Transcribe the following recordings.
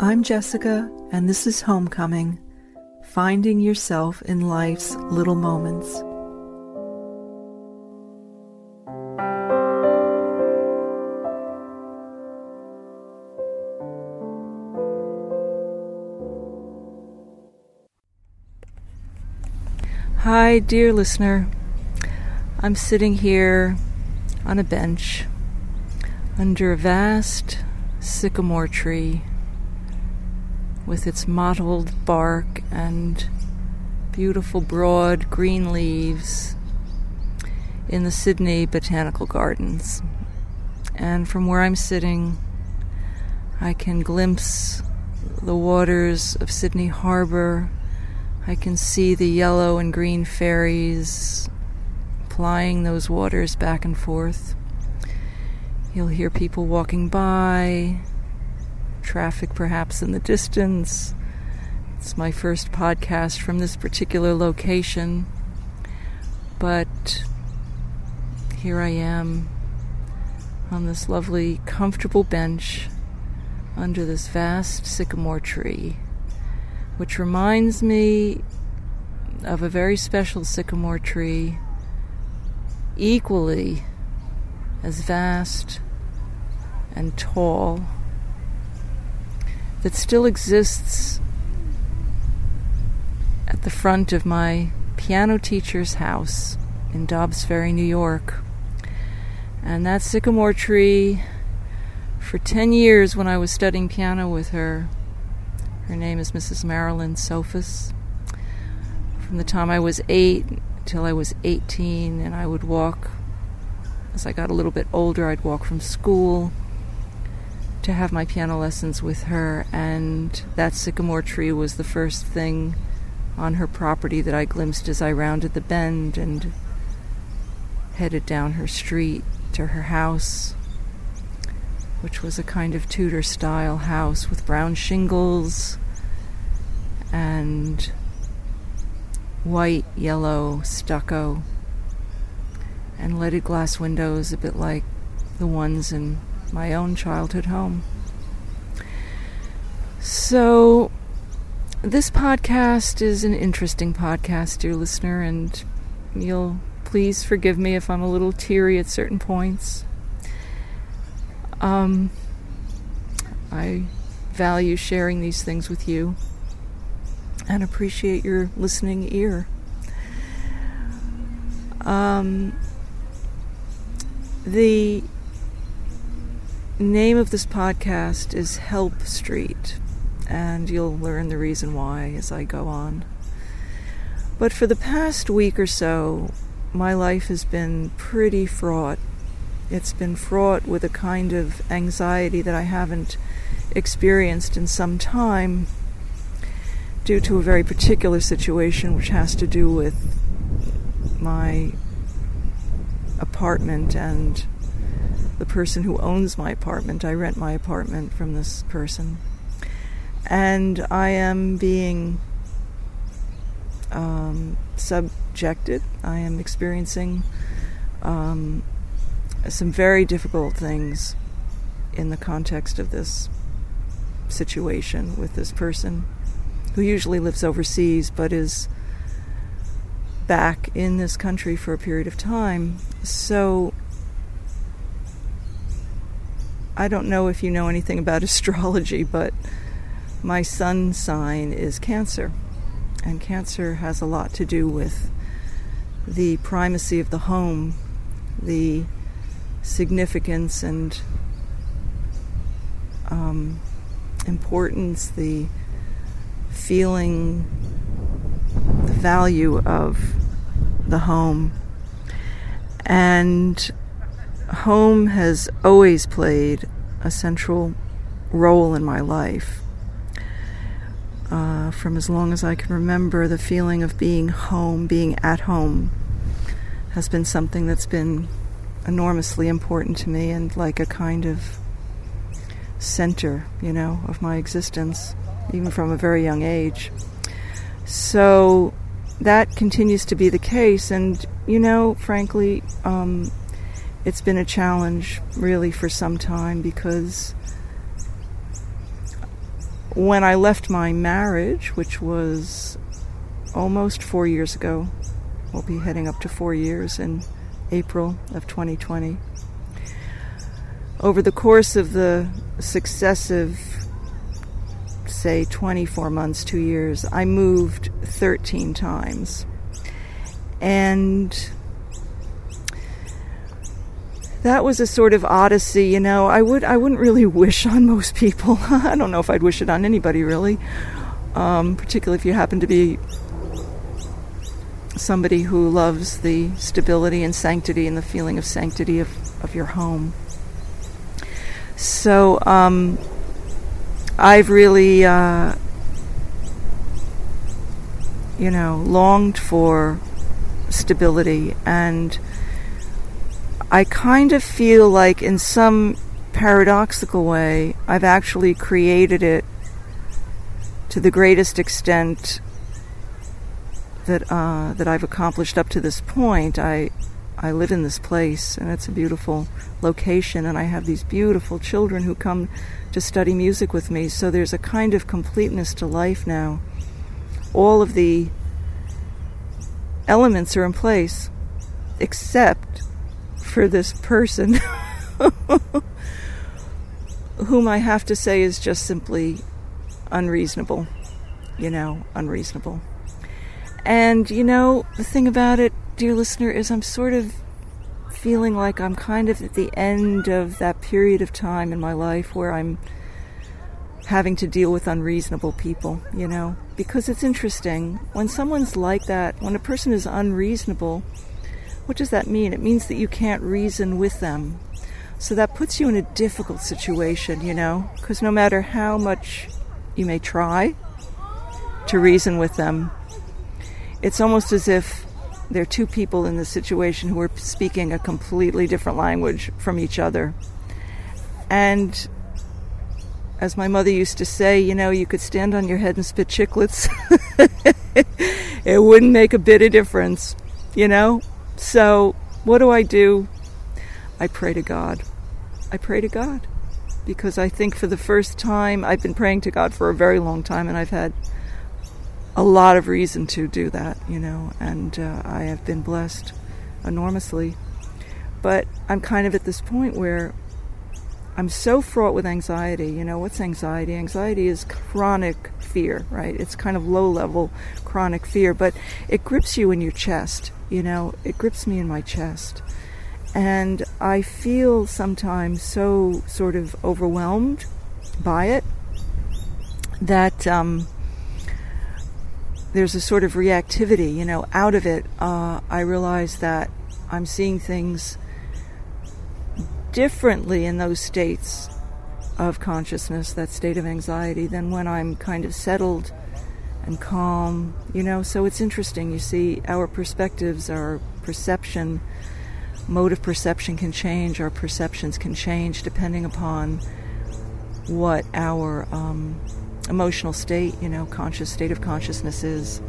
I'm Jessica, and this is Homecoming Finding Yourself in Life's Little Moments. Hi, dear listener. I'm sitting here on a bench under a vast sycamore tree with its mottled bark and beautiful broad green leaves in the Sydney Botanical Gardens. And from where I'm sitting, I can glimpse the waters of Sydney Harbor. I can see the yellow and green ferries plying those waters back and forth. You'll hear people walking by, traffic perhaps in the distance. It's my first podcast from this particular location, but here I am on this lovely, comfortable bench under this vast sycamore tree, which reminds me of a very special sycamore tree, equally as vast and tall that still exists at the front of my piano teacher's house in Dobbs Ferry, New York. And that sycamore tree, for 10 years when I was studying piano with her, her name is Mrs. Marilyn Sophus. From the time I was 8 till I was 18, and I would walk, as I got a little bit older, I'd walk from school to have my piano lessons with her, and that sycamore tree was the first thing on her property that I glimpsed as I rounded the bend and headed down her street to her house, which was a kind of Tudor style house with brown shingles and white, yellow stucco and leaded glass windows, a bit like the ones in my own childhood home. So, this podcast is an interesting podcast, dear listener, and you'll please forgive me if I'm a little teary at certain points. Um, I value sharing these things with you and appreciate your listening ear. Um, the name of this podcast is Help Street, and you'll learn the reason why as I go on. But for the past week or so, my life has been pretty fraught. It's been fraught with a kind of anxiety that I haven't experienced in some time due to a very particular situation which has to do with my apartment and the person who owns my apartment. I rent my apartment from this person. And I am being um, subjected, I am experiencing um, some very difficult things in the context of this situation with this person who usually lives overseas but is back in this country for a period of time. So I don't know if you know anything about astrology, but my sun sign is Cancer. And Cancer has a lot to do with the primacy of the home, the significance and um, importance, the feeling, the value of the home. And home has always played a central role in my life. Uh, from as long as I can remember, the feeling of being home, being at home, has been something that's been enormously important to me and like a kind of center, you know, of my existence, even from a very young age. So that continues to be the case, and you know, frankly, um, it's been a challenge really for some time because when I left my marriage, which was almost four years ago, we'll be heading up to four years in April of 2020. Over the course of the successive, say, 24 months, two years, I moved 13 times. And that was a sort of odyssey, you know. I would I wouldn't really wish on most people. I don't know if I'd wish it on anybody really, um, particularly if you happen to be somebody who loves the stability and sanctity and the feeling of sanctity of, of your home. So um, I've really, uh, you know, longed for stability and I kind of feel like, in some paradoxical way, I've actually created it to the greatest extent that uh, that I've accomplished up to this point. I I live in this place, and it's a beautiful location, and I have these beautiful children who come to study music with me. So there's a kind of completeness to life now. All of the elements are in place, except for this person whom I have to say is just simply unreasonable. You know, unreasonable. And, you know, the thing about it, dear listener, is I'm sort of feeling like I'm kind of at the end of that period of time in my life where I'm having to deal with unreasonable people, you know? Because it's interesting. When someone's like that, when a person is unreasonable, what does that mean? It means that you can't reason with them. So that puts you in a difficult situation, you know, because no matter how much you may try to reason with them, it's almost as if there are two people in the situation who are speaking a completely different language from each other. And as my mother used to say, you know, you could stand on your head and spit chiclets. it wouldn't make a bit of difference, you know? So, what do I do? I pray to God. I pray to God because I think for the first time, I've been praying to God for a very long time, and I've had a lot of reason to do that, you know, and uh, I have been blessed enormously. But I'm kind of at this point where I'm so fraught with anxiety. You know, what's anxiety? Anxiety is chronic fear, right? It's kind of low level chronic fear, but it grips you in your chest. You know, it grips me in my chest. And I feel sometimes so sort of overwhelmed by it that um, there's a sort of reactivity, you know, out of it. Uh, I realize that I'm seeing things differently in those states of consciousness, that state of anxiety, than when I'm kind of settled and calm, you know. So it's interesting. You see, our perspectives, our perception, mode of perception can change, our perceptions can change depending upon what our um, emotional state, you know, conscious state of consciousness is.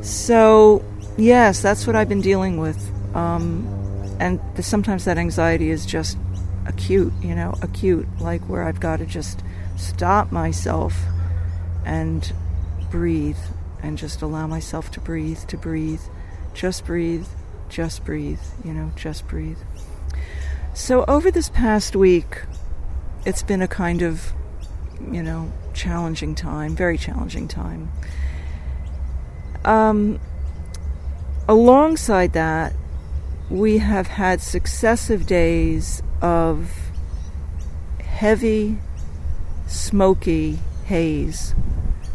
So, yes, that's what I've been dealing with. Um, and sometimes that anxiety is just acute, you know, acute, like where I've got to just stop myself and breathe and just allow myself to breathe, to breathe, just breathe, just breathe, you know, just breathe. So, over this past week, it's been a kind of, you know, challenging time, very challenging time. Um, alongside that, we have had successive days of heavy, smoky haze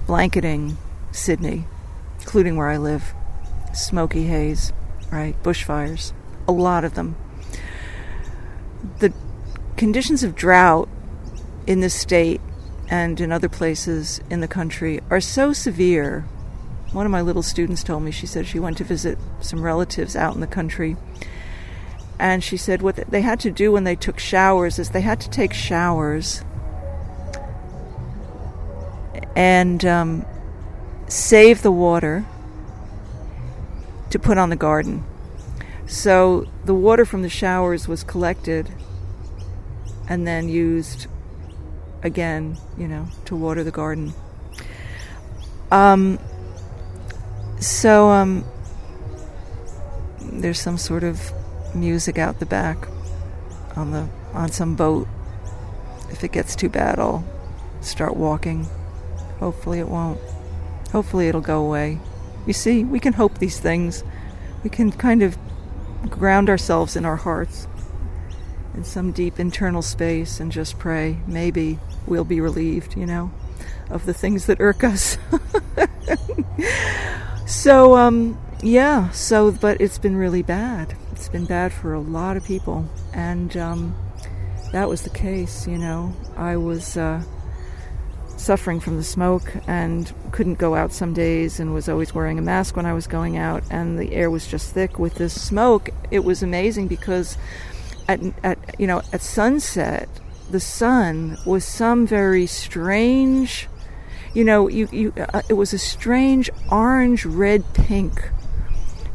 blanketing Sydney, including where I live. Smoky haze, right? Bushfires, a lot of them. The conditions of drought in this state and in other places in the country are so severe. One of my little students told me, she said she went to visit some relatives out in the country. And she said what they had to do when they took showers is they had to take showers and um, save the water to put on the garden. So the water from the showers was collected and then used again, you know, to water the garden. Um, so, um, there's some sort of music out the back on the on some boat. If it gets too bad, I'll start walking. Hopefully it won't. Hopefully it'll go away. You see, we can hope these things. We can kind of ground ourselves in our hearts in some deep internal space and just pray. Maybe we'll be relieved, you know, of the things that irk us. so, um, yeah, so, but it's been really bad. It's been bad for a lot of people. And, um, that was the case, you know. I was, uh, suffering from the smoke and couldn't go out some days and was always wearing a mask when I was going out and the air was just thick with this smoke it was amazing because at, at you know at sunset the sun was some very strange you know you, you uh, it was a strange orange red pink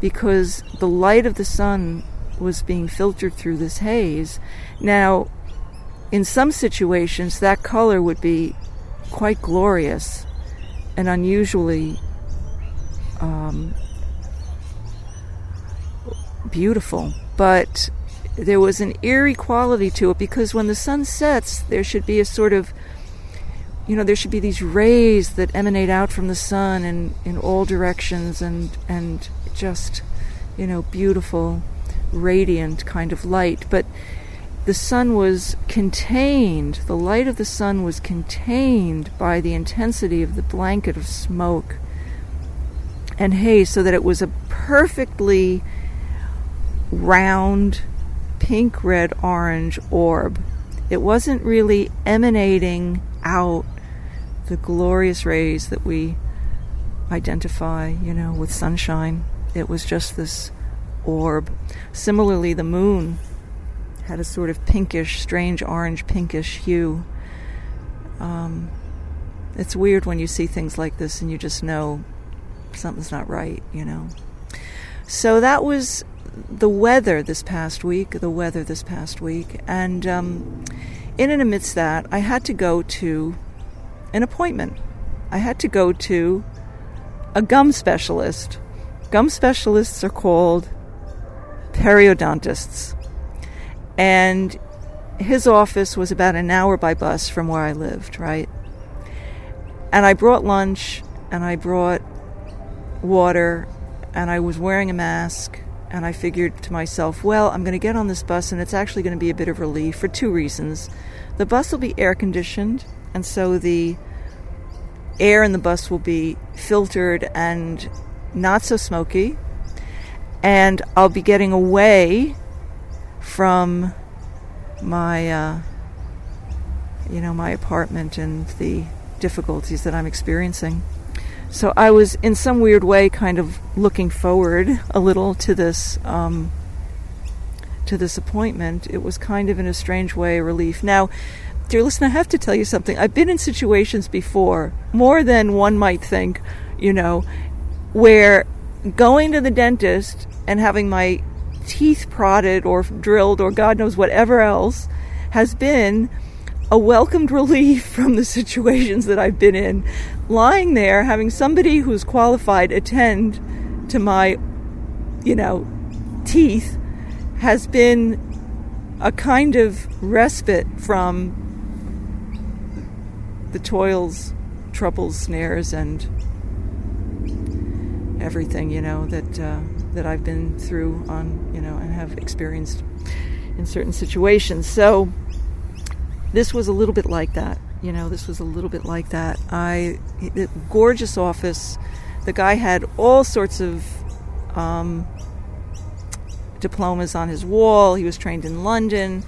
because the light of the sun was being filtered through this haze now in some situations that color would be quite glorious and unusually um, beautiful. But there was an eerie quality to it because when the sun sets, there should be a sort of you know, there should be these rays that emanate out from the sun in, in all directions and, and just, you know, beautiful, radiant kind of light. But the sun was contained, the light of the sun was contained by the intensity of the blanket of smoke and haze, so that it was a perfectly round pink, red, orange orb. It wasn't really emanating out the glorious rays that we identify, you know, with sunshine. It was just this orb. Similarly, the moon had a sort of pinkish, strange orange pinkish hue. Um, it's weird when you see things like this and you just know something's not right, you know. So that was the weather this past week, the weather this past week. And um, in and amidst that, I had to go to an appointment. I had to go to a gum specialist. Gum specialists are called periodontists and his office was about an hour by bus from where I lived, right? And I brought lunch and I brought water and I was wearing a mask and I figured to myself, well, I'm going to get on this bus and it's actually going to be a bit of relief for two reasons. The bus will be air conditioned and so the air in the bus will be filtered and not so smoky and I'll be getting away from my, uh, you know, my apartment and the difficulties that I'm experiencing. So I was, in some weird way, kind of looking forward a little to this, um, to this appointment. It was kind of, in a strange way, a relief. Now, dear listener, I have to tell you something. I've been in situations before, more than one might think, you know, where going to the dentist and having my teeth prodded or drilled or God knows whatever else has been a welcomed relief from the situations that I've been in. Lying there, having somebody who's qualified attend to my, you know, teeth has been a kind of respite from the toils, troubles, snares, and everything, you know, that. Uh, that I've been through on, you know, and have experienced in certain situations. So this was a little bit like that. You know, this was a little bit like that. I, gorgeous office. The guy had all sorts of um, diplomas on his wall. He was trained in London,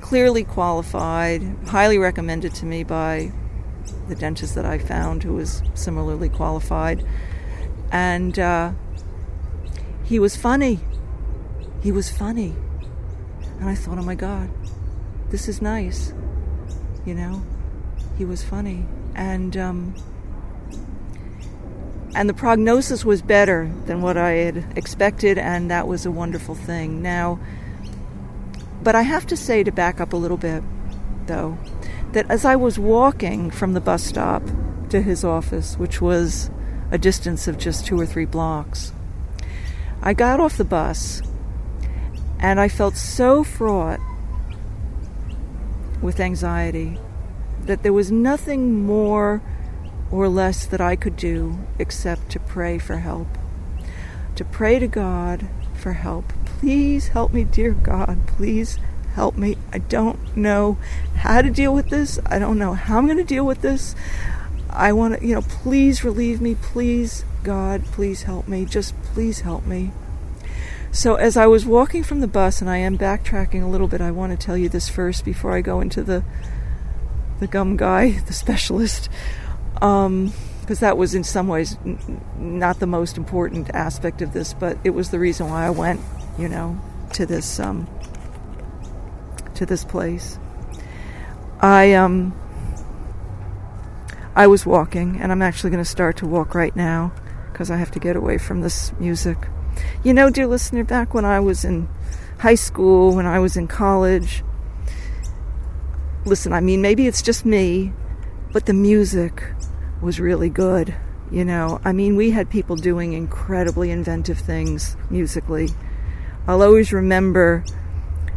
clearly qualified, highly recommended to me by the dentist that I found who was similarly qualified. And uh, he was funny. He was funny. And I thought, oh my God, this is nice. You know, he was funny. And, um, and the prognosis was better than what I had expected, and that was a wonderful thing. Now, but I have to say, to back up a little bit, though, that as I was walking from the bus stop to his office, which was a distance of just two or three blocks, I got off the bus and I felt so fraught with anxiety that there was nothing more or less that I could do except to pray for help. To pray to God for help. Please help me, dear God. Please help me. I don't know how to deal with this. I don't know how I'm going to deal with this. I want to, you know, please relieve me. Please, God, please help me. Just please help me. So, as I was walking from the bus, and I am backtracking a little bit, I want to tell you this first before I go into the the gum guy, the specialist, because um, that was in some ways n- not the most important aspect of this, but it was the reason why I went, you know, to this um, to this place. I um I was walking, and I'm actually going to start to walk right now because I have to get away from this music. You know, dear listener, back when I was in high school, when I was in college, listen, I mean, maybe it's just me, but the music was really good. You know, I mean, we had people doing incredibly inventive things musically. I'll always remember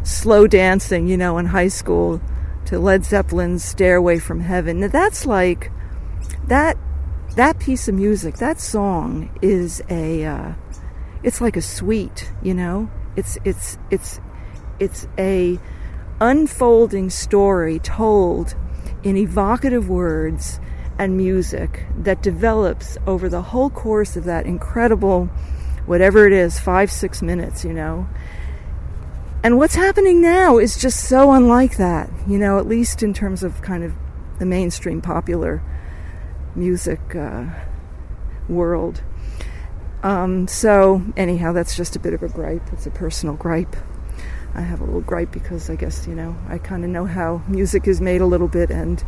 slow dancing, you know, in high school to Led Zeppelin's Stairway from Heaven. Now that's like that that piece of music, that song is a uh, it's like a suite, you know? It's it's it's it's a unfolding story told in evocative words and music that develops over the whole course of that incredible whatever it is, 5 6 minutes, you know. And what's happening now is just so unlike that, you know, at least in terms of kind of the mainstream popular music uh, world. Um, so, anyhow, that's just a bit of a gripe. It's a personal gripe. I have a little gripe because I guess, you know, I kind of know how music is made a little bit, and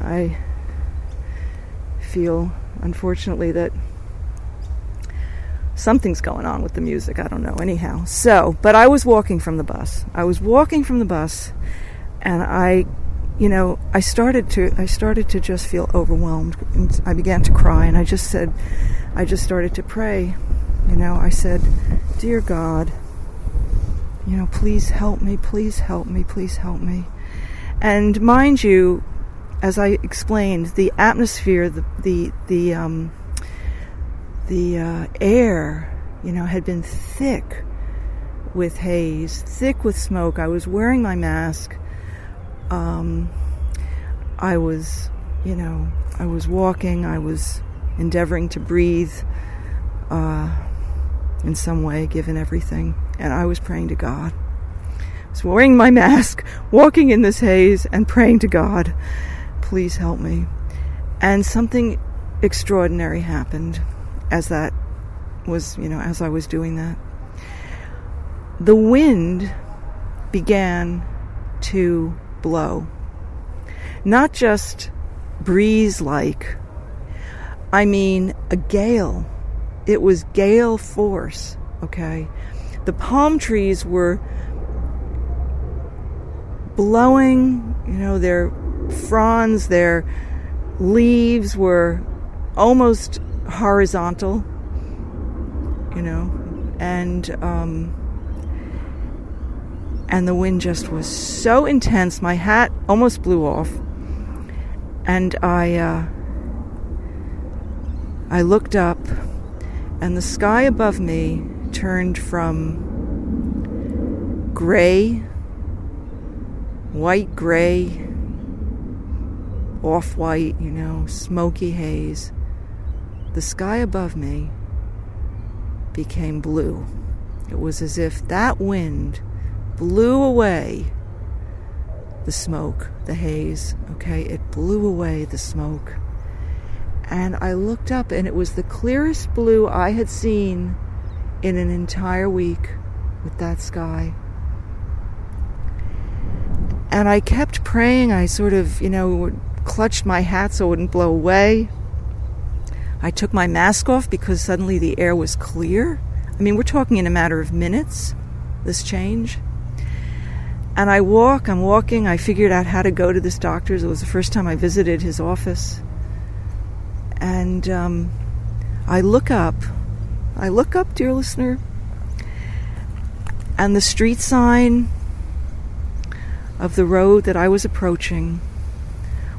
I feel, unfortunately, that something's going on with the music. I don't know. Anyhow, so, but I was walking from the bus. I was walking from the bus, and I, you know, I started to, I started to just feel overwhelmed. And I began to cry, and I just said, I just started to pray. You know, I said, Dear God, you know, please help me, please help me, please help me. And mind you, as I explained, the atmosphere, the the the um, the uh, air, you know, had been thick with haze, thick with smoke. I was wearing my mask. Um, I was, you know, I was walking. I was endeavoring to breathe uh, in some way, given everything, and I was praying to God. I was wearing my mask, walking in this haze, and praying to God, please help me. And something extraordinary happened as that was, you know, as I was doing that. The wind began to blow. Not just breeze like, I mean a gale. It was gale force, okay? The palm trees were blowing, you know, their fronds, their leaves were almost horizontal, you know, and um, and the wind just was so intense. My hat almost blew off, and I uh, I looked up, and the sky above me turned from gray, white gray, off white, you know, smoky haze the sky above me became blue. It was as if that wind blew away the smoke, the haze, okay? It blew away the smoke. And I looked up, and it was the clearest blue I had seen in an entire week with that sky. And I kept praying. I sort of, you know, clutched my hat so it wouldn't blow away. I took my mask off because suddenly the air was clear. I mean, we're talking in a matter of minutes, this change. And I walk, I'm walking, I figured out how to go to this doctor's. It was the first time I visited his office. And um, I look up, I look up, dear listener, and the street sign of the road that I was approaching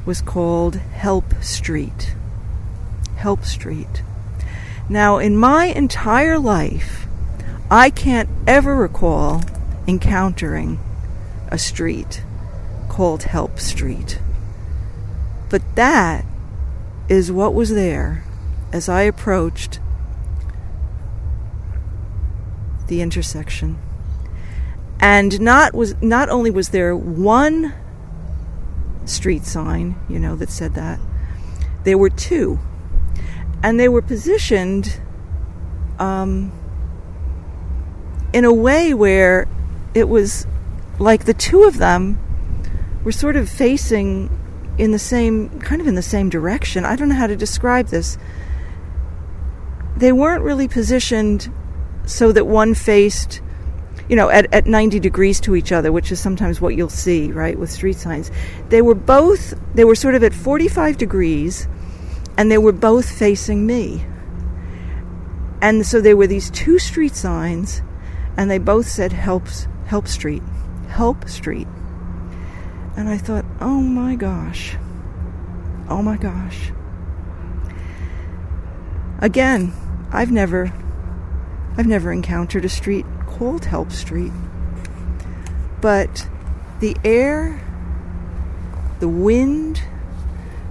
was called Help Street. Help Street. Now, in my entire life, I can't ever recall encountering a street called Help Street. But that is what was there as I approached the intersection. And not was not only was there one street sign, you know, that said that, there were two. And they were positioned um, in a way where it was like the two of them were sort of facing in the same kind of in the same direction. I don't know how to describe this. They weren't really positioned so that one faced you know at, at 90 degrees to each other which is sometimes what you'll see right with street signs they were both they were sort of at 45 degrees and they were both facing me. And so there were these two street signs and they both said helps help street help street. And I thought, oh my gosh, oh my gosh. Again, I've never, I've never encountered a street called Help Street, but the air, the wind,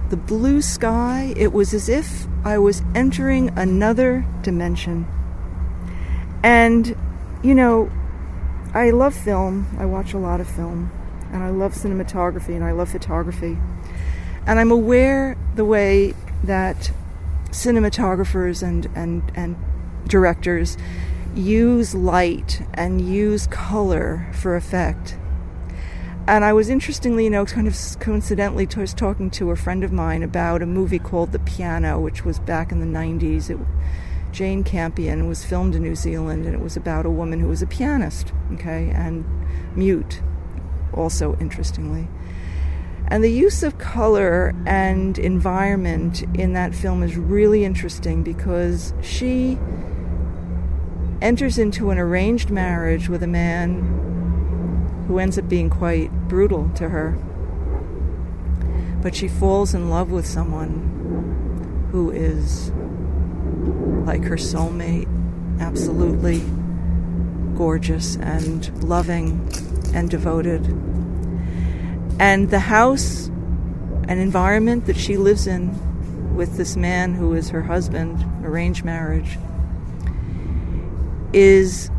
the blue sky, it was as if I was entering another dimension. And, you know, I love film, I watch a lot of film and I love cinematography and I love photography. And I'm aware the way that cinematographers and, and, and directors use light and use color for effect. And I was interestingly, you know, kind of coincidentally, I was talking to a friend of mine about a movie called The Piano, which was back in the 90s. It, Jane Campion was filmed in New Zealand, and it was about a woman who was a pianist, okay, and mute also interestingly. And the use of color and environment in that film is really interesting because she enters into an arranged marriage with a man who ends up being quite brutal to her. But she falls in love with someone who is like her soulmate, absolutely gorgeous and loving and devoted. And the house and environment that she lives in with this man who is her husband, arranged marriage, is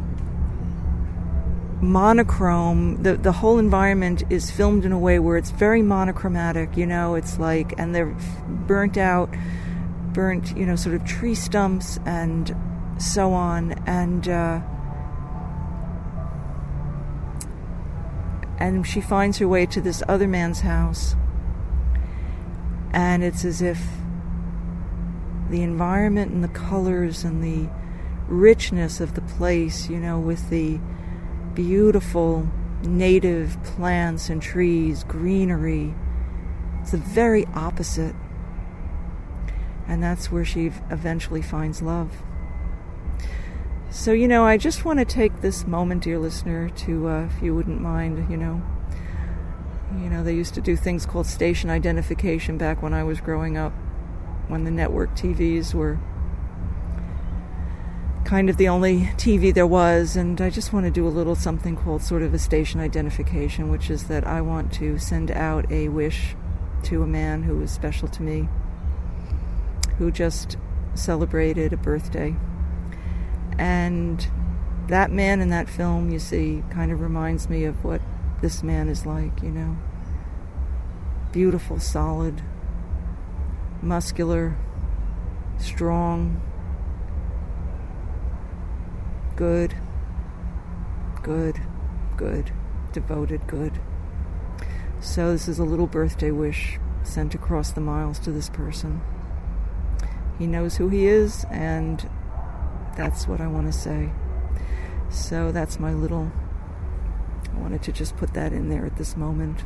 monochrome. The, the whole environment is filmed in a way where it's very monochromatic, you know, it's like, and they're burnt out, burnt, you know, sort of tree stumps and so on. And, uh, and she finds her way to this other man's house. And it's as if the environment and the colors and the richness of the place, you know, with the beautiful native plants and trees, greenery, it's the very opposite. And that's where she eventually finds love. So, you know, I just want to take this moment, dear listener, to, uh, if you wouldn't mind, you know, you know, they used to do things called station identification back when I was growing up, when the network TVs were kind of the only TV there was, and I just want to do a little something called sort of a station identification, which is that I want to send out a wish to a man who was special to me, who just celebrated a birthday. And that man in that film, you see, kind of reminds me of what this man is like, you know. Beautiful, solid, muscular, strong, good, good, good, devoted, good. So, this is a little birthday wish sent across the miles to this person. He knows who he is, and that's what I want to say. So that's my little I wanted to just put that in there at this moment.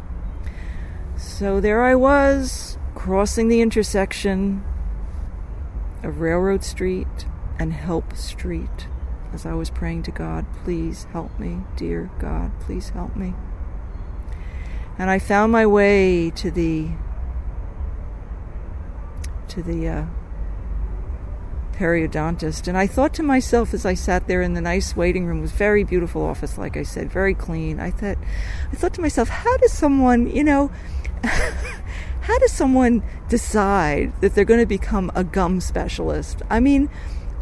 So there I was, crossing the intersection of Railroad Street and Help Street as I was praying to God, please help me, dear God, please help me. And I found my way to the to the uh, periodontist, and I thought to myself as I sat there in the nice waiting room, was very beautiful office, like I said, very clean. I thought, I thought to myself, how does someone, you know, how does someone decide that they're going to become a gum specialist? I mean,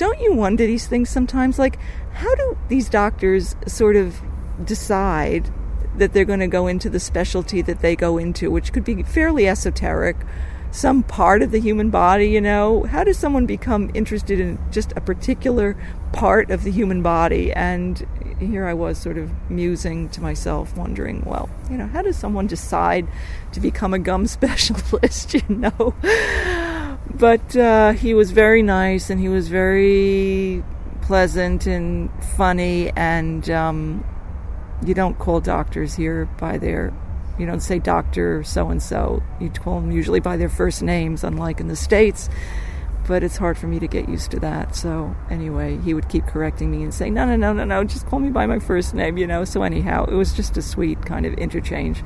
don't you wonder these things sometimes? Like, how do these doctors sort of decide that they're going to go into the specialty that they go into, which could be fairly esoteric? some part of the human body, you know? How does someone become interested in just a particular part of the human body? And here I was sort of musing to myself, wondering, well, you know, how does someone decide to become a gum specialist, you know? But uh, he was very nice and he was very pleasant and funny, and um, you don't call doctors here by their you don't say doctor so and so. You call them usually by their first names, unlike in the States. But it's hard for me to get used to that. So, anyway, he would keep correcting me and say, no, no, no, no, no, just call me by my first name, you know. So, anyhow, it was just a sweet kind of interchange.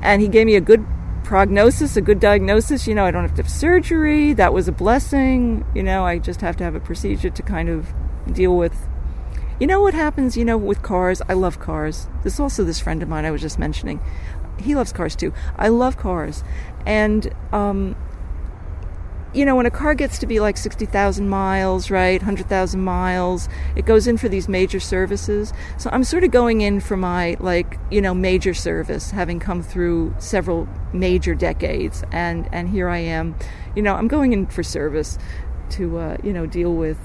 And he gave me a good prognosis, a good diagnosis. You know, I don't have to have surgery. That was a blessing. You know, I just have to have a procedure to kind of deal with you know what happens, you know, with cars? I love cars. There's also this friend of mine I was just mentioning he loves cars too. I love cars, and um, you know, when a car gets to be like 60,000 miles, right, 100,000 miles, it goes in for these major services. So I'm sort of going in for my, like, you know, major service, having come through several major decades. And, and here I am, you know, I'm going in for service to, uh, you know, deal with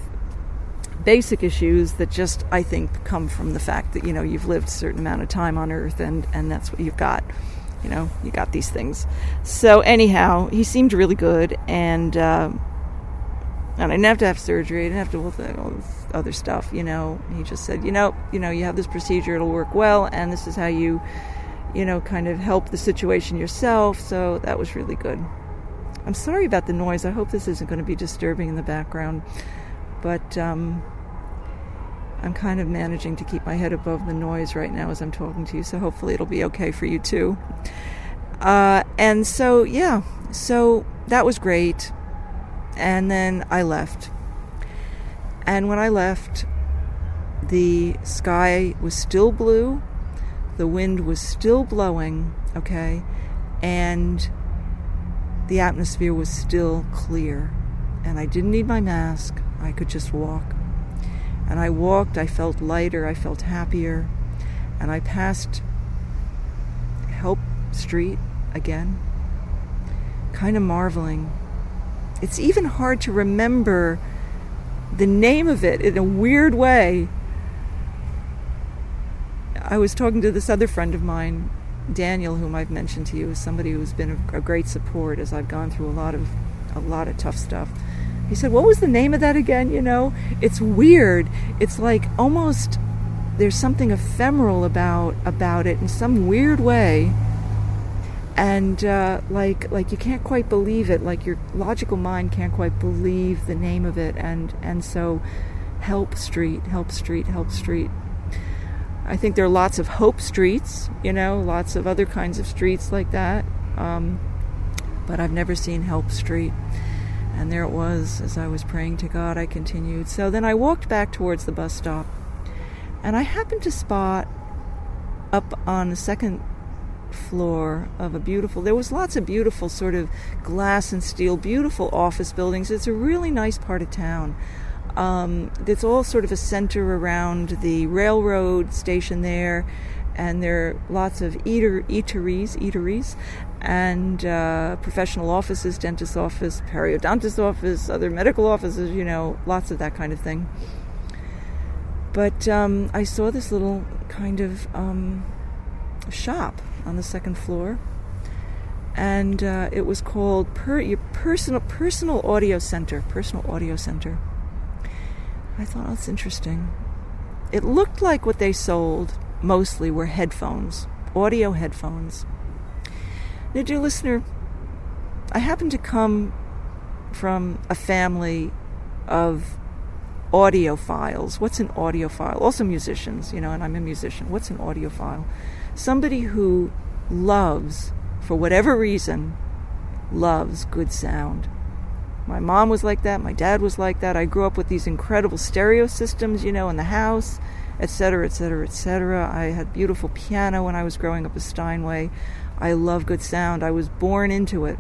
basic issues that just I think come from the fact that you know you've lived a certain amount of time on Earth and and that's what you've got. You know, you got these things. So anyhow, he seemed really good, and uh, and I didn't have to have surgery. I didn't have to all this other stuff. You know, he just said, you know, you know, you have this procedure. It'll work well, and this is how you, you know, kind of help the situation yourself. So that was really good. I'm sorry about the noise. I hope this isn't going to be disturbing in the background, but. Um, I'm kind of managing to keep my head above the noise right now as I'm talking to you, so hopefully it'll be okay for you too. Uh, and so, yeah, so that was great. And then I left. And when I left, the sky was still blue, the wind was still blowing, okay, and the atmosphere was still clear. And I didn't need my mask, I could just walk. And I walked, I felt lighter, I felt happier. And I passed Help Street again, kind of marveling. It's even hard to remember the name of it in a weird way. I was talking to this other friend of mine, Daniel, whom I've mentioned to you as somebody who's been a great support as I've gone through a lot of a lot of tough stuff. He said, What was the name of that again? You know, it's weird. It's like almost there's something ephemeral about about it in some weird way. And uh, like like you can't quite believe it. Like your logical mind can't quite believe the name of it. And and so help street help street help street. I think there are lots of hope streets you know lots of other kinds of streets like that. Um, but i've never seen help street and there it was as I was praying to God. I continued. So then I walked back towards the bus stop, and I happened to spot up on the second floor of a beautiful there was lots of beautiful sort of glass and steel beautiful office buildings it's a really nice part of town um, it's all sort of a center around the railroad station there and there are lots of eater eateries eateries and uh, professional offices, dentist office, periodontist office, other medical offices, you know, lots of that kind of thing. But um, I saw this little kind of um, shop on the second floor, and uh, it was called per- your personal personal audio center. Personal audio center. I thought, oh, that's interesting. It looked like what they sold mostly were headphones, audio headphones. Now, dear listener, I happen to come from a family of audiophiles. What's an audiophile? Also musicians, you know, and I'm a musician. What's an audiophile? Somebody who loves, for whatever reason, loves good sound. My mom was like that, my dad was like that. I grew up with these incredible stereo systems, you know, in the house, etc., etc., etc. I had beautiful piano when I was growing up at Steinway. I love good sound. I was born into it.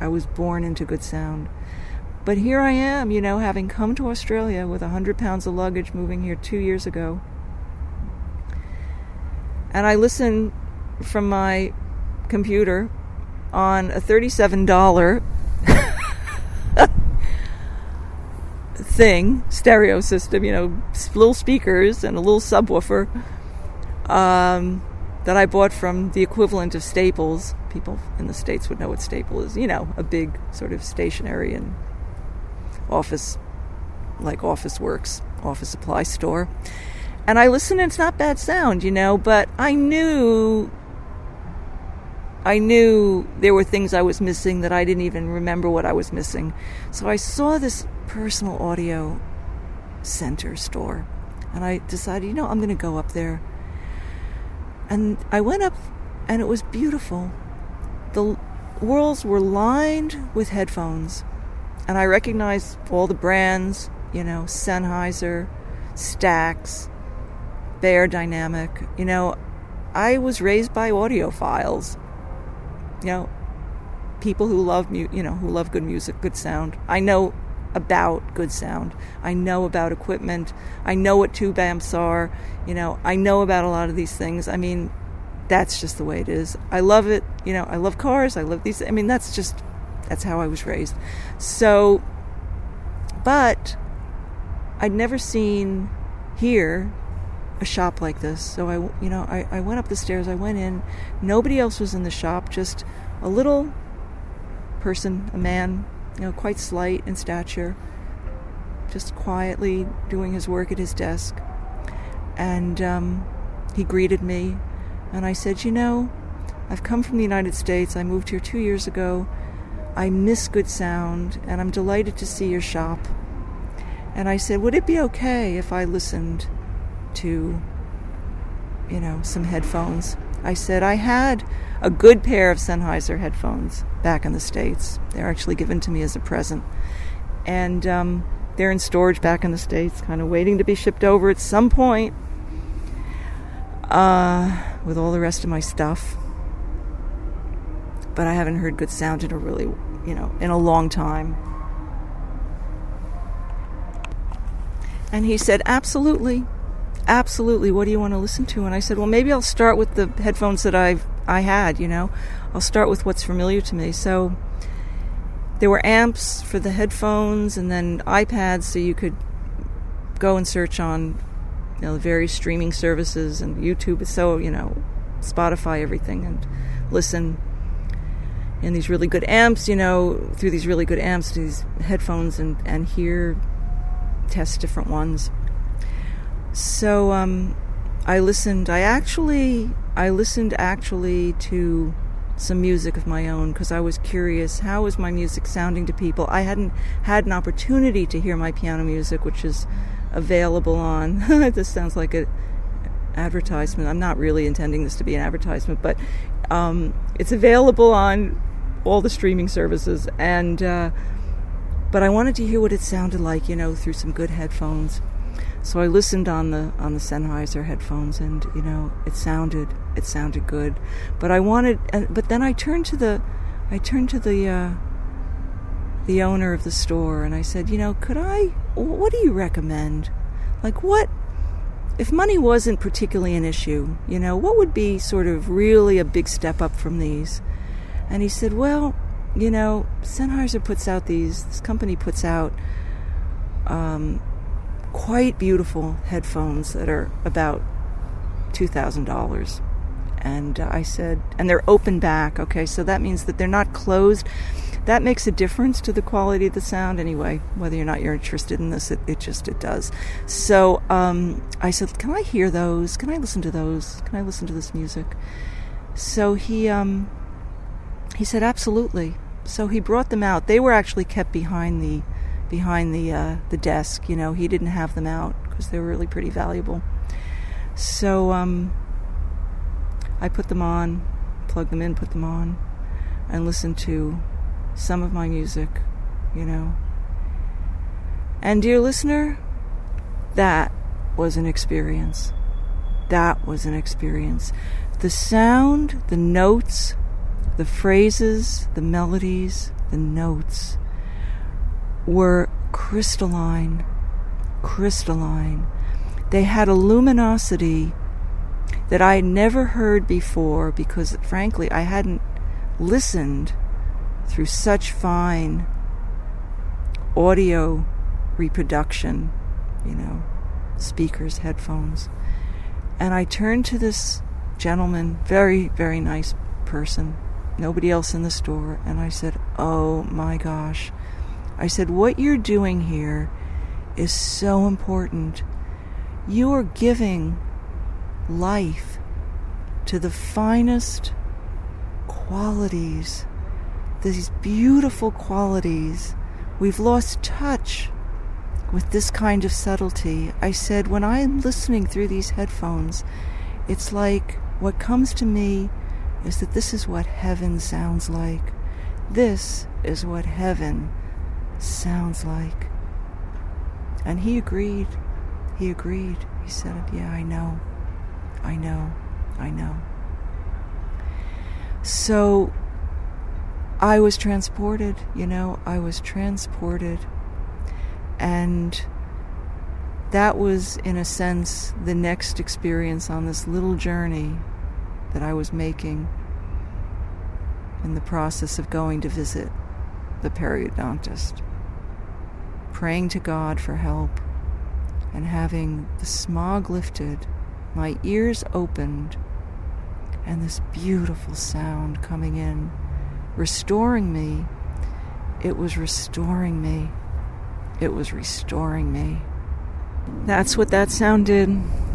I was born into good sound. But here I am, you know, having come to Australia with a 100 pounds of luggage moving here two years ago. And I listen from my computer on a $37 thing, stereo system, you know, little speakers and a little subwoofer um, that I bought from the equivalent of Staples. People in the States would know what Staples is, you know, a big sort of stationery and office, like Officeworks, office supply store. And I listened, and it's not bad sound, you know, but I knew. I knew there were things I was missing that I didn't even remember what I was missing. So I saw this personal audio center store and I decided, you know, I'm going to go up there. And I went up and it was beautiful. The walls were lined with headphones and I recognized all the brands, you know, Sennheiser, Stax, Beyerdynamic. You know, I was raised by audiophiles. You know, people who love mu- you know, who love good music, good sound. I know about good sound. I know about equipment. I know what tube amps are. You know, I know about a lot of these things. I mean, that's just the way it is. I love it. You know, I love cars. I love these. I mean, that's just that's how I was raised. So, but I'd never seen here a shop like this. So I, you know, I, I went up the stairs. I went in. Nobody else was in the shop. Just a little person, a man, you know, quite slight in stature, just quietly doing his work at his desk. And um, he greeted me, and I said, You know, I've come from the United States. I moved here two years ago. I miss good sound, and I'm delighted to see your shop. And I said, Would it be okay if I listened to, you know, some headphones? I said, I had a good pair of Sennheiser headphones back in the States. They're actually given to me as a present. And um, they're in storage back in the States, kind of waiting to be shipped over at some point uh, with all the rest of my stuff but I haven't heard good sound in a really, you know, in a long time. And he said, Absolutely. Absolutely. What do you want to listen to? And I said, Well, maybe I'll start with the headphones that I've I had, you know. I'll start with what's familiar to me. So there were amps for the headphones and then iPads so you could go and search on you know various streaming services and YouTube so, you know, Spotify everything and listen and these really good amps, you know, through these really good amps, these headphones, and and hear test different ones. So um, I listened. I actually I listened actually to some music of my own because I was curious how was my music sounding to people. I hadn't had an opportunity to hear my piano music, which is available on. this sounds like a advertisement. I'm not really intending this to be an advertisement, but um, it's available on all the streaming services, and uh, but I wanted to hear what it sounded like, you know, through some good headphones. So I listened on the on the Sennheiser headphones, and you know, it sounded it sounded good. But I wanted, but then I turned to the I turned to the uh, the owner of the store, and I said, you know, could I? What do you recommend? Like what? If money wasn't particularly an issue, you know, what would be sort of really a big step up from these? And he said, Well, you know, Sennheiser puts out these, this company puts out um, quite beautiful headphones that are about $2,000. And uh, I said, and they're open back, okay, so that means that they're not closed. that makes a difference to the quality of the sound anyway whether or not you're interested in this it, it just it does. So um, i said can i hear those? Can i listen to those? Can i listen to this music? So he um, he said absolutely. So he brought them out. They were actually kept behind the behind the uh, the desk you know he didn't have them out because they were really pretty valuable so um, i put them on plugged them in put them on and listened to some of my music, you know. And, dear listener, that was an experience. That was an experience. The sound, the notes, the phrases, the melodies, the notes were crystalline, crystalline. They had a luminosity that I had never heard before because, frankly, I hadn't listened through such fine audio reproduction, you know, speakers, headphones. And I turned to this gentleman, very, very nice person, nobody else in the store, and I said, Oh my gosh. I said, What you're doing here is so important. You are giving life to the finest qualities these beautiful qualities. We've lost touch with this kind of subtlety. I said, when I'm listening through these headphones, it's like what comes to me is that this is what heaven sounds like. This is what heaven sounds like. And he agreed. He agreed. He said, Yeah, I know. I know. I know. So I was transported, you know, I was transported. And that was, in a sense, the next experience on this little journey that I was making in the process of going to visit the periodontist, praying to God for help, and having the smog lifted, my ears opened, and this beautiful sound coming in restoring me. It was restoring me. It was restoring me. That's what that sound did.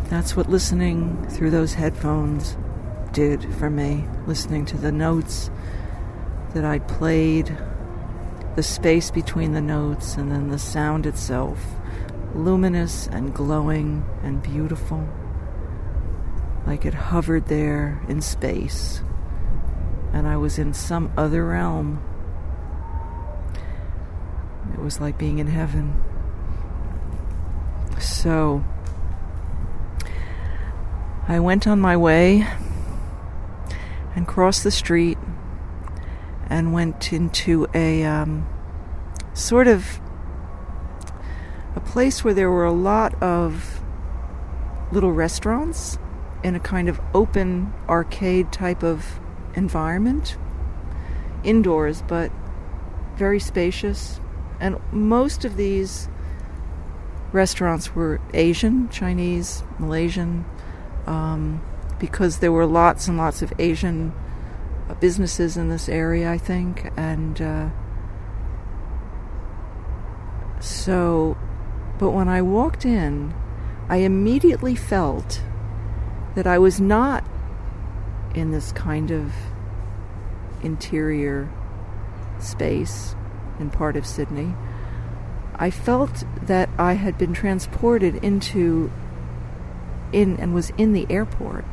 That's what listening through those headphones did for me. Listening to the notes that I played, the space between the notes, and then the sound itself, luminous and glowing and beautiful, like it hovered there in space and I was in some other realm. It was like being in heaven. So I went on my way and crossed the street and went into a um, sort of a place where there were a lot of little restaurants in a kind of open arcade type of environment, indoors, but very spacious. And most of these restaurants were Asian, Chinese, Malaysian, um, because there were lots and lots of Asian businesses in this area, I think. And uh, so, but when I walked in, I immediately felt that I was not in this kind of interior space in part of Sydney, I felt that I had been transported into in and was in the airport.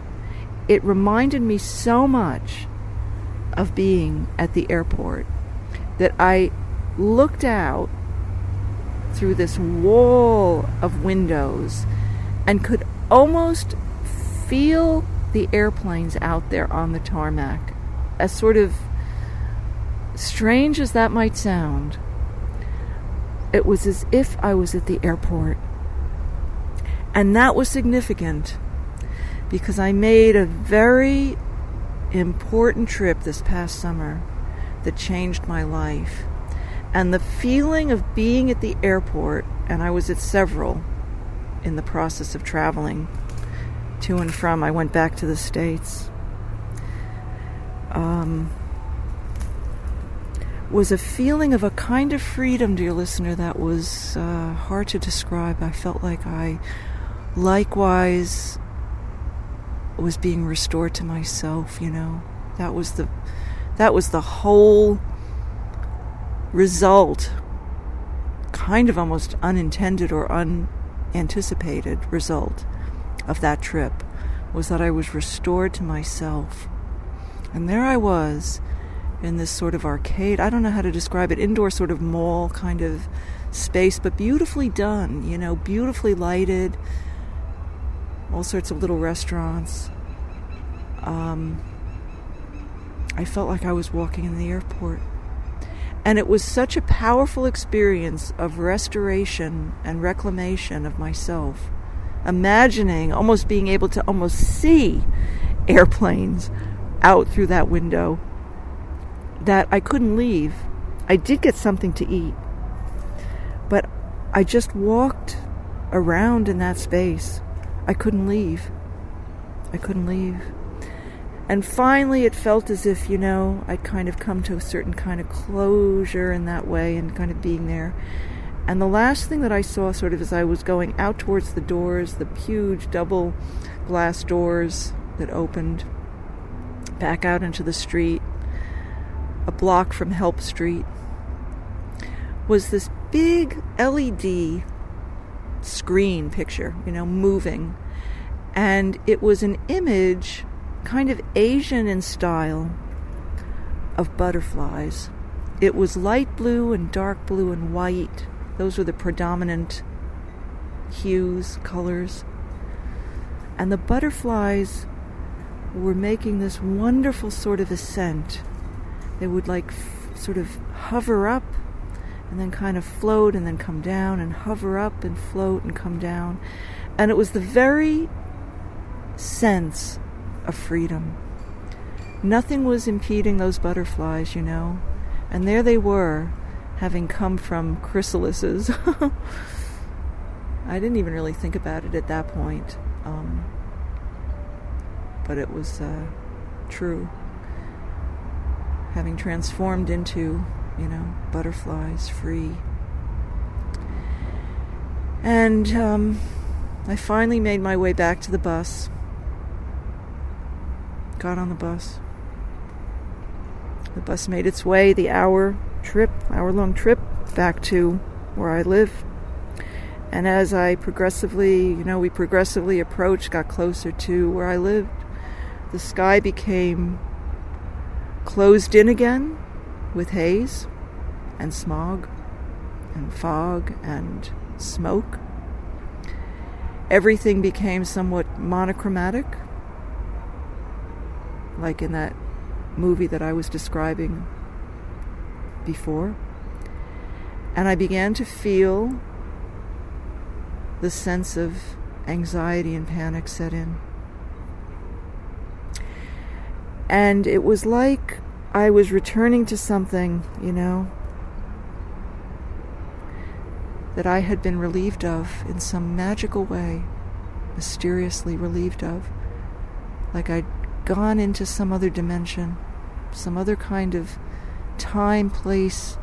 It reminded me so much of being at the airport that I looked out through this wall of windows and could almost feel the airplanes out there on the tarmac. As sort of strange as that might sound, it was as if I was at the airport. And that was significant because I made a very important trip this past summer that changed my life. And the feeling of being at the airport, and I was at several in the process of traveling to and from. I went back to the States. Um, was a feeling of a kind of freedom, dear listener, that was uh, hard to describe. I felt like I likewise was being restored to myself, you know. That was the that was the whole result kind of almost unintended or unanticipated result of that trip was that I was restored to myself. And there I was in this sort of arcade, I don't know how to describe it, indoor sort of mall kind of space, but beautifully done, you know, beautifully lighted, all sorts of little restaurants. Um, I felt like I was walking in the airport. And it was such a powerful experience of restoration and reclamation of myself. Imagining, almost being able to almost see airplanes out through that window, that I couldn't leave. I did get something to eat, but I just walked around in that space. I couldn't leave. I couldn't leave. And finally, it felt as if, you know, I'd kind of come to a certain kind of closure in that way and kind of being there. And the last thing that I saw, sort of as I was going out towards the doors, the huge double glass doors that opened back out into the street, a block from Help Street, was this big LED screen picture, you know, moving. And it was an image kind of Asian in style of butterflies. It was light blue and dark blue and white. Those were the predominant hues, colors. And the butterflies were making this wonderful sort of ascent. They would like f- sort of hover up and then kind of float and then come down and hover up and float and come down. And it was the very sense of freedom. Nothing was impeding those butterflies, you know, and there they were, having come from chrysalises. I didn't even really think about it at that point, um, but it was uh, true. Having transformed into, you know, butterflies, free. And um, I finally made my way back to the bus got on the bus. The bus made its way the hour trip, hour long trip back to where I live. And as I progressively, you know, we progressively approached, got closer to where I lived, the sky became closed in again with haze and smog and fog and smoke. Everything became somewhat monochromatic like in that movie that I was describing before. And I began to feel the sense of anxiety and panic set in. And it was like I was returning to something, you know, that I had been relieved of in some magical way, mysteriously relieved of. Like I'd gone into some other dimension, some other kind of time, place,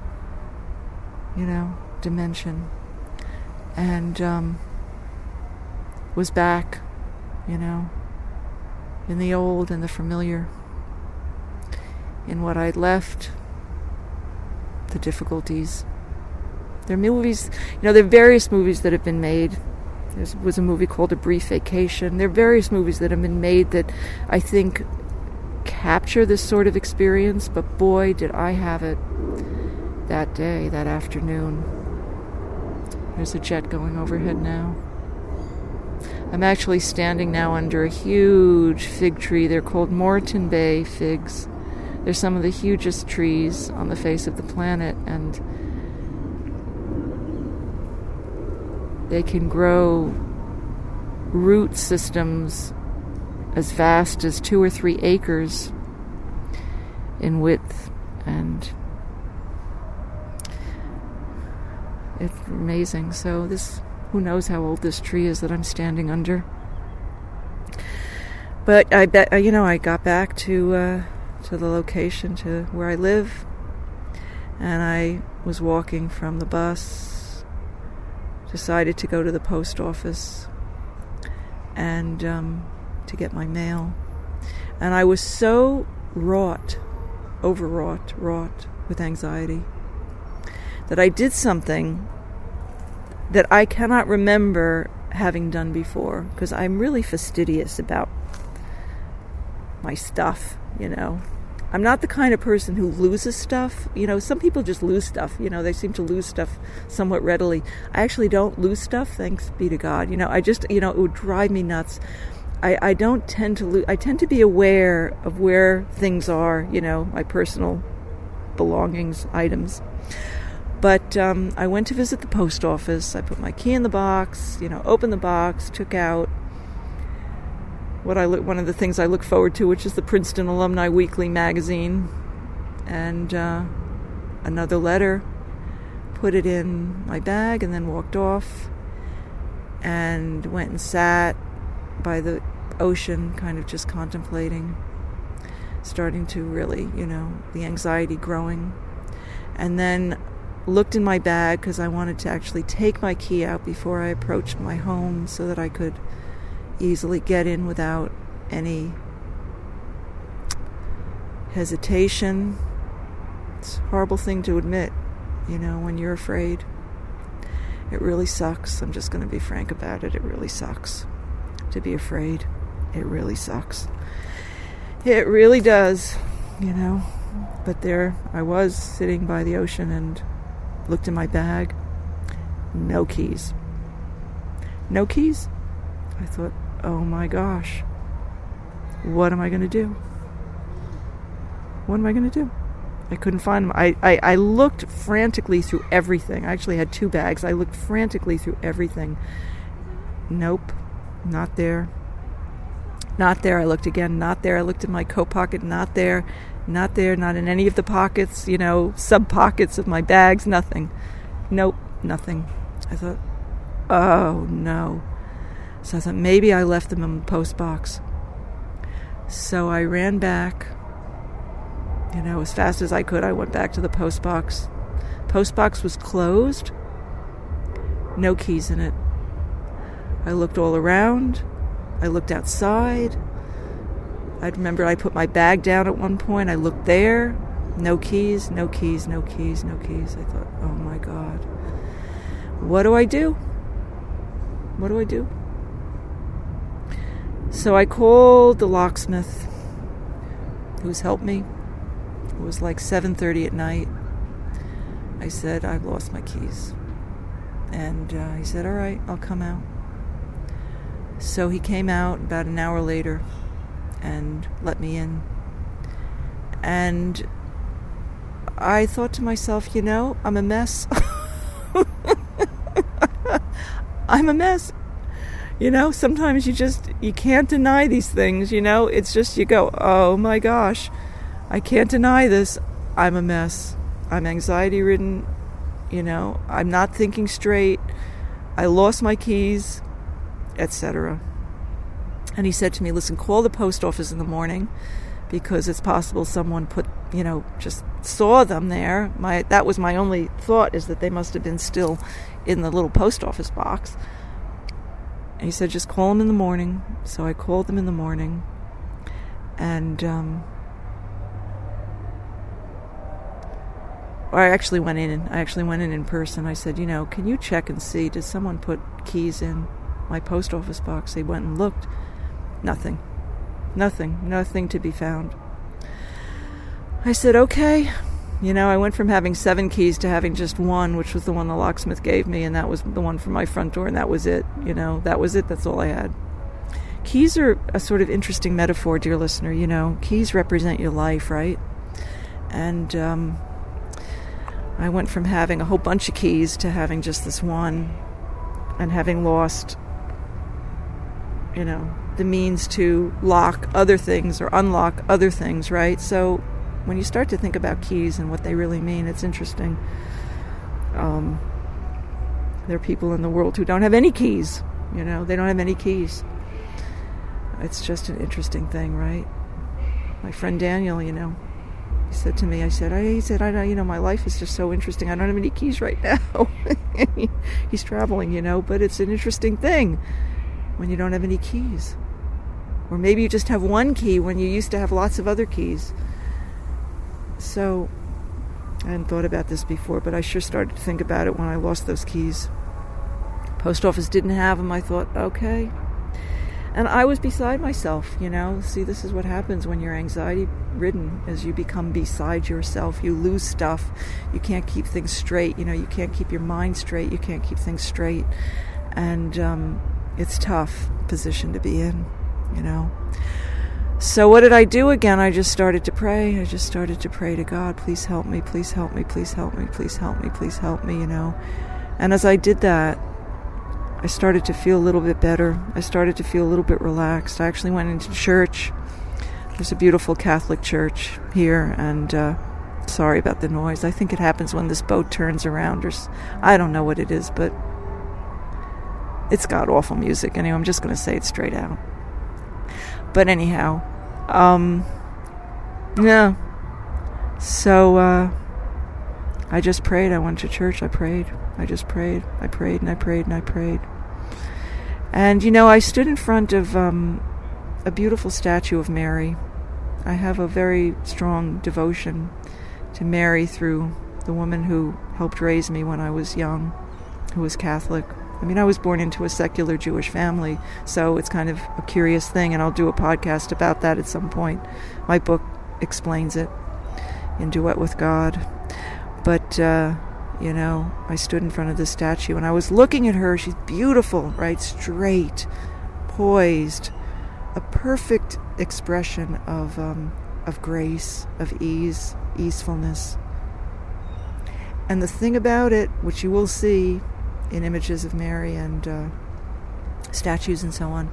you know, dimension. And um, was back, you know, in the old and the familiar, in what I'd left, the difficulties. There are movies, you know, there are various movies that have been made there was a movie called A Brief Vacation. There are various movies that have been made that I think capture this sort of experience, but boy, did I have it that day, that afternoon. There's a jet going overhead now. I'm actually standing now under a huge fig tree. They're called Moreton Bay figs. They're some of the hugest trees on the face of the planet, and They can grow root systems as vast as two or three acres in width and it's amazing. So this who knows how old this tree is that I'm standing under. But I bet you know I got back to uh, to the location to where I live, And I was walking from the bus, decided to go to the post office and um, to get my mail. And I was so wrought, overwrought, wrought with anxiety that I did something that I cannot remember having done before because I'm really fastidious about my stuff, you know. I'm not the kind of person who loses stuff. You know, some people just lose stuff. You know, they seem to lose stuff somewhat readily. I actually don't lose stuff, thanks be to God. You know, I just, you know, it would drive me nuts. I, I don't tend to lose, I tend to be aware of where things are, you know, my personal belongings, items. But um, I went to visit the post office. I put my key in the box, you know, opened the box, took out what I look, one of the things I look forward to, which is the Princeton Alumni Weekly magazine, and uh, another letter. Put it in my bag and then walked off, and went and sat by the ocean, kind of just contemplating, starting to really, you know, the anxiety growing, and then looked in my bag because I wanted to actually take my key out before I approached my home so that I could easily get in without any hesitation. It's a horrible thing to admit, you know, when you're afraid. It really sucks. I'm just going to be frank about it. It really sucks to be afraid. It really sucks. It really does, you know. But there I was sitting by the ocean and looked in my bag. No keys. No keys? I thought, oh my gosh, what am I going to do? What am I going to do? I couldn't find them. I, I, I looked frantically through everything. I actually had two bags. I looked frantically through everything. Nope, not there. Not there. I looked again, not there. I looked in my coat pocket, not there. Not there, not in any of the pockets, you know, sub pockets of my bags, nothing. Nope, nothing. I thought, oh no. So I thought maybe I left them in the post box. So I ran back, you know, as fast as I could. I went back to the post box. Post box was closed, no keys in it. I looked all around, I looked outside. I remember I put my bag down at one point. I looked there, no keys, no keys, no keys, no keys. I thought, oh my God, what do I do? What do I do? So I called the locksmith who's helped me. It was like 7:30 at night. I said I've lost my keys. And uh, he said, "All right, I'll come out." So he came out about an hour later and let me in. And I thought to myself, you know, I'm a mess. I'm a mess you know sometimes you just you can't deny these things you know? It's just you go oh my gosh i can't deny this. I'm a mess. I'm anxiety ridden you know? I'm not thinking straight. I lost my keys etc and he said to me listen call the post office in the morning because it's possible someone put you know just saw them there. My that was my only thought is that they must have been still in the little post office box he said, just call them in the morning. So I called them in the morning. And, um, I actually went in, I actually went in in person. I said, you know, can you check and see, did someone put keys in my post office box? They went and looked. Nothing. Nothing. Nothing to be found. I said, okay. You know, I went from having seven keys to having just one, which was the one the locksmith gave me, and that was the one from my front door, and that was it. You know, that was it. That's all I had. Keys are a sort of interesting metaphor, dear listener. You know, keys represent your life, right? And um, I went from having a whole bunch of keys to having just this one, and having lost, you know, the means to lock other things or unlock other things, right? So when you start to think about keys and what they really mean, it's interesting. Um, there are people in the world who don't have any keys. You know, they don't have any keys. It's just an interesting thing, right? My friend Daniel, you know, He said to me, I said, I, he said, I, you know, my life is just so interesting. I don't have any keys right now. He's traveling, you know, but it's an interesting thing when you don't have any keys. Or maybe you just have one key when you used to have lots of other keys. So, I hadn't thought about this before, but I sure started to think about it when I lost those keys. Post office didn't have them. I thought, okay. And I was beside myself, you know. See, this is what happens when you're anxiety ridden as you become beside yourself. You lose stuff. You can't keep things straight. You know, you can't keep your mind straight. You can't keep things straight. And um, it's tough position to be in, you know. So what did I do again? I just started to pray. I just started to pray to God, please help me, please help me, please help me, please help me, please help me, you know. And as I did that, I started to feel a little bit better. I started to feel a little bit relaxed. I actually went into church. There's a beautiful Catholic church here, and uh, sorry about the noise. I think it happens when this boat turns around, or I don't know what it is, but it's got awful music. Anyway, I'm just going to say it straight out. But anyhow, um, yeah. So uh, I just prayed. I went to church. I prayed. I just prayed. I prayed and I prayed and I prayed. And you know, I stood in front of um, a beautiful statue of Mary. I have a very strong devotion to Mary through the woman who helped raise me when I was young, who was Catholic. I mean, I was born into a secular Jewish family, so it's kind of a curious thing, and I'll do a podcast about that at some point. My book explains it in Duet with God. But, uh, you know, I stood in front of the statue and I was looking at her. She's beautiful, right? Straight, poised, a perfect expression of, um, of grace, of ease, easefulness. And the thing about it, which you will see in images of Mary and uh, statues and so on,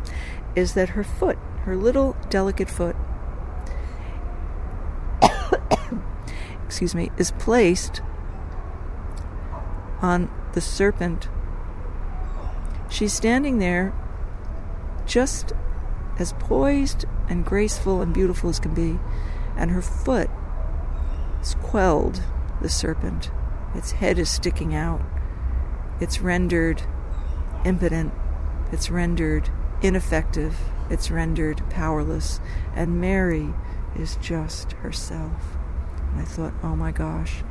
is that her foot, her little delicate foot, excuse me, is placed on the serpent. She's standing there just as poised and graceful and beautiful as can be, and her foot has quelled the serpent. Its head is sticking out. It's rendered impotent. It's rendered ineffective. It's rendered powerless. And Mary is just herself. And I thought, oh my gosh,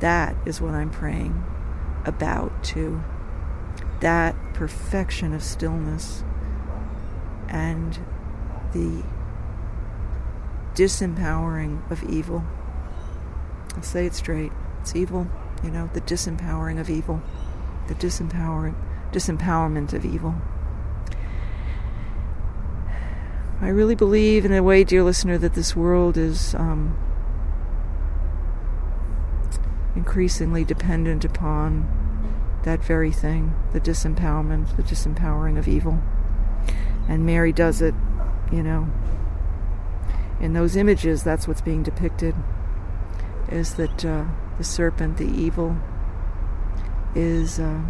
that is what I'm praying about, too. That perfection of stillness and the disempowering of evil. I'll say it straight. It's evil, you know, the disempowering of evil, the disempowering disempowerment of evil. I really believe, in a way, dear listener, that this world is um, increasingly dependent upon that very thing the disempowerment, the disempowering of evil. And Mary does it, you know. In those images, that's what's being depicted is that uh, the serpent, the evil, is uh,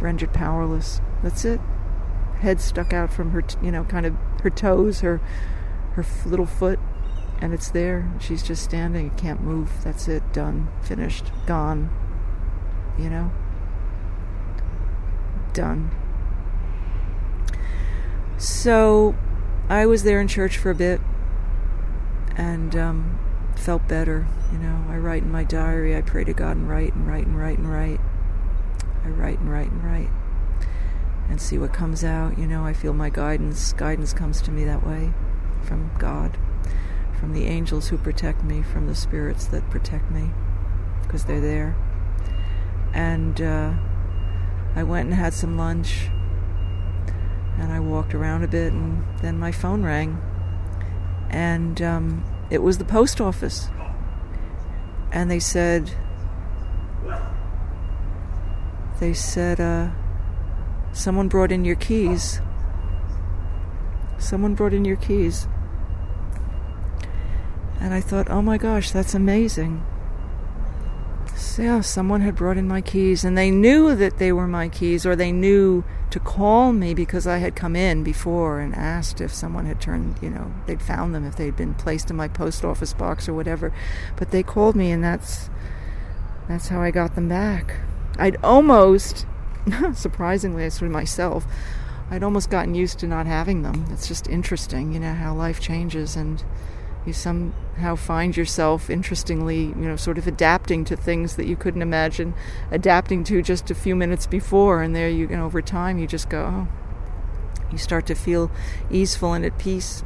rendered powerless. That's it. Head stuck out from her, t- you know, kind of her toes, her her little foot, and it's there. She's just standing. Can't move. That's it. Done. Finished. Gone. You know. Done. So, I was there in church for a bit, and um, felt better. You know, I write in my diary. I pray to God and write and write and write and write. I write and write and write and see what comes out. You know, I feel my guidance. Guidance comes to me that way from God, from the angels who protect me, from the spirits that protect me, because they're there. And uh, I went and had some lunch, and I walked around a bit, and then my phone rang, and um, it was the post office. And they said, they said, uh, someone brought in your keys. Someone brought in your keys. And I thought, oh my gosh, that's amazing. so yeah, someone had brought in my keys, and they knew that they were my keys, or they knew to call me because I had come in before and asked if someone had turned, you know, they'd found them, if they'd been placed in my post office box or whatever. But they called me, and that's that's how I got them back. I'd almost, surprisingly, I it's with myself, I'd almost gotten used to not having them. It's just interesting, you know, how life changes and you somehow find yourself interestingly, you know, sort of adapting to things that you couldn't imagine adapting to just a few minutes before. And there you, you know, over time, you just go, oh, you start to feel easeful and at peace.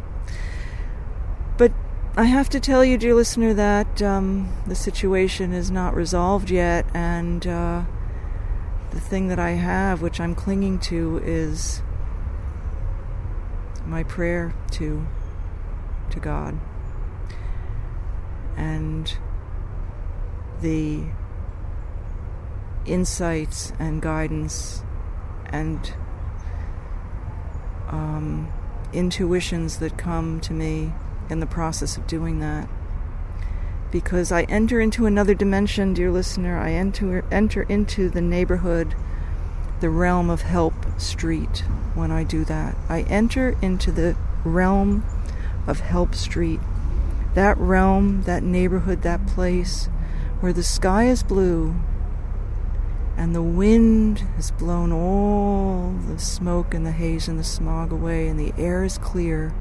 I have to tell you, dear listener, that um, the situation is not resolved yet, and uh, the thing that I have, which I'm clinging to, is my prayer to to God. And the insights and guidance and um, intuitions that come to me in the process of doing that. Because I enter into another dimension, dear listener, I enter, enter into the neighborhood, the realm of Help Street when I do that. I enter into the realm of Help Street that realm, that neighborhood, that place where the sky is blue and the wind has blown all the smoke and the haze and the smog away, and the air is clear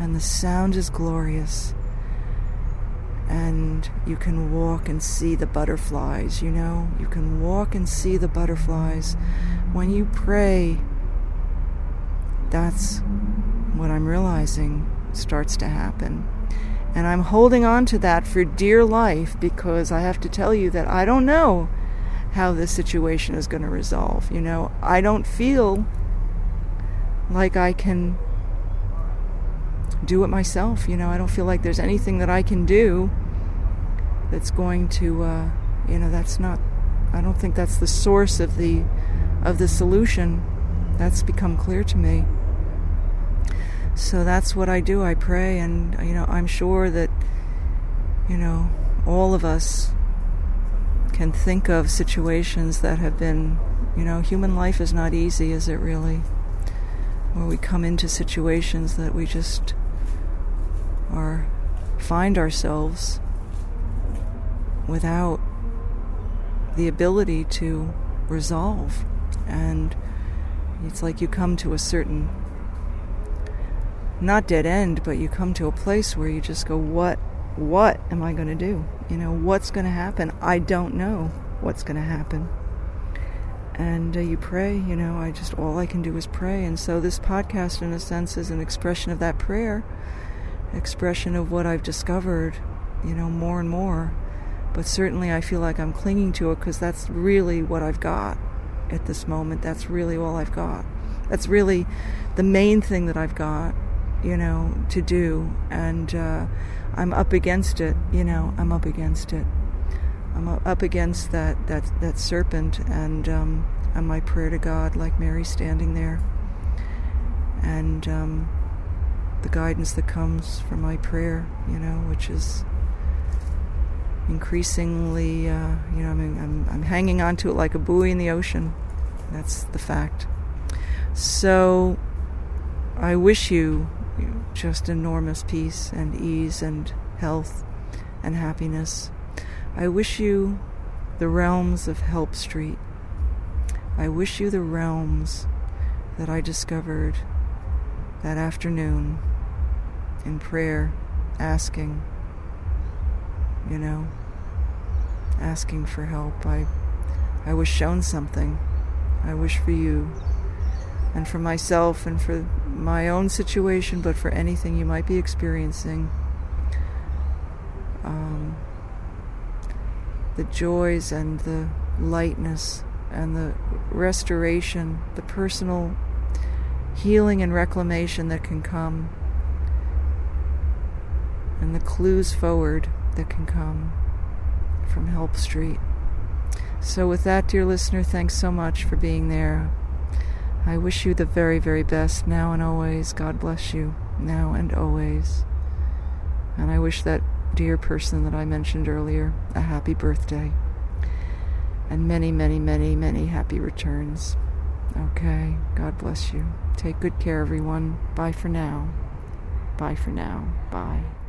and the sound is glorious. And you can walk and see the butterflies, you know? You can walk and see the butterflies. When you pray, that's what I'm realizing starts to happen. And I'm holding on to that for dear life because I have to tell you that I don't know how this situation is going to resolve. You know, I don't feel like I can do it myself. You know, I don't feel like there's anything that I can do that's going to, uh, you know, that's not. I don't think that's the source of the of the solution. That's become clear to me. So that's what I do. I pray, and you know, I'm sure that you know all of us can think of situations that have been, you know, human life is not easy, is it really? Where we come into situations that we just are find ourselves without the ability to resolve and it's like you come to a certain not dead end, but you come to a place where you just go, what, what am I going to do? You know, what's going to happen? I don't know what's going to happen. And uh, you pray, you know, I just, all I can do is pray. And so this podcast, in a sense, is an expression of that prayer, expression of what I've discovered, you know, more and more. But certainly I feel like I'm clinging to it because that's really what I've got at this moment. That's really all I've got. That's really the main thing that I've got you know, to do. And uh, I'm up against it, you know, I'm up against it. I'm up against that, that, that serpent and, um, and my prayer to God, like Mary standing there. And um, the guidance that comes from my prayer, you know, which is increasingly, uh, you know, I mean, I'm, I'm hanging on to it like a buoy in the ocean. That's the fact. So I wish you just enormous peace and ease and health and happiness. I wish you the realms of Help Street. I wish you the realms that I discovered that afternoon in prayer, asking, you know, asking for help. I, I was shown something. I wish for you and for myself and for my own situation, but for anything you might be experiencing. Um, the joys and the lightness and the restoration, the personal healing and reclamation that can come, and the clues forward that can come from Help Street. So, with that, dear listener, thanks so much for being there. I wish you the very, very best now and always. God bless you now and always. And I wish that dear person that I mentioned earlier a happy birthday. And many, many, many, many happy returns. Okay. God bless you. Take good care, everyone. Bye for now. Bye for now. Bye.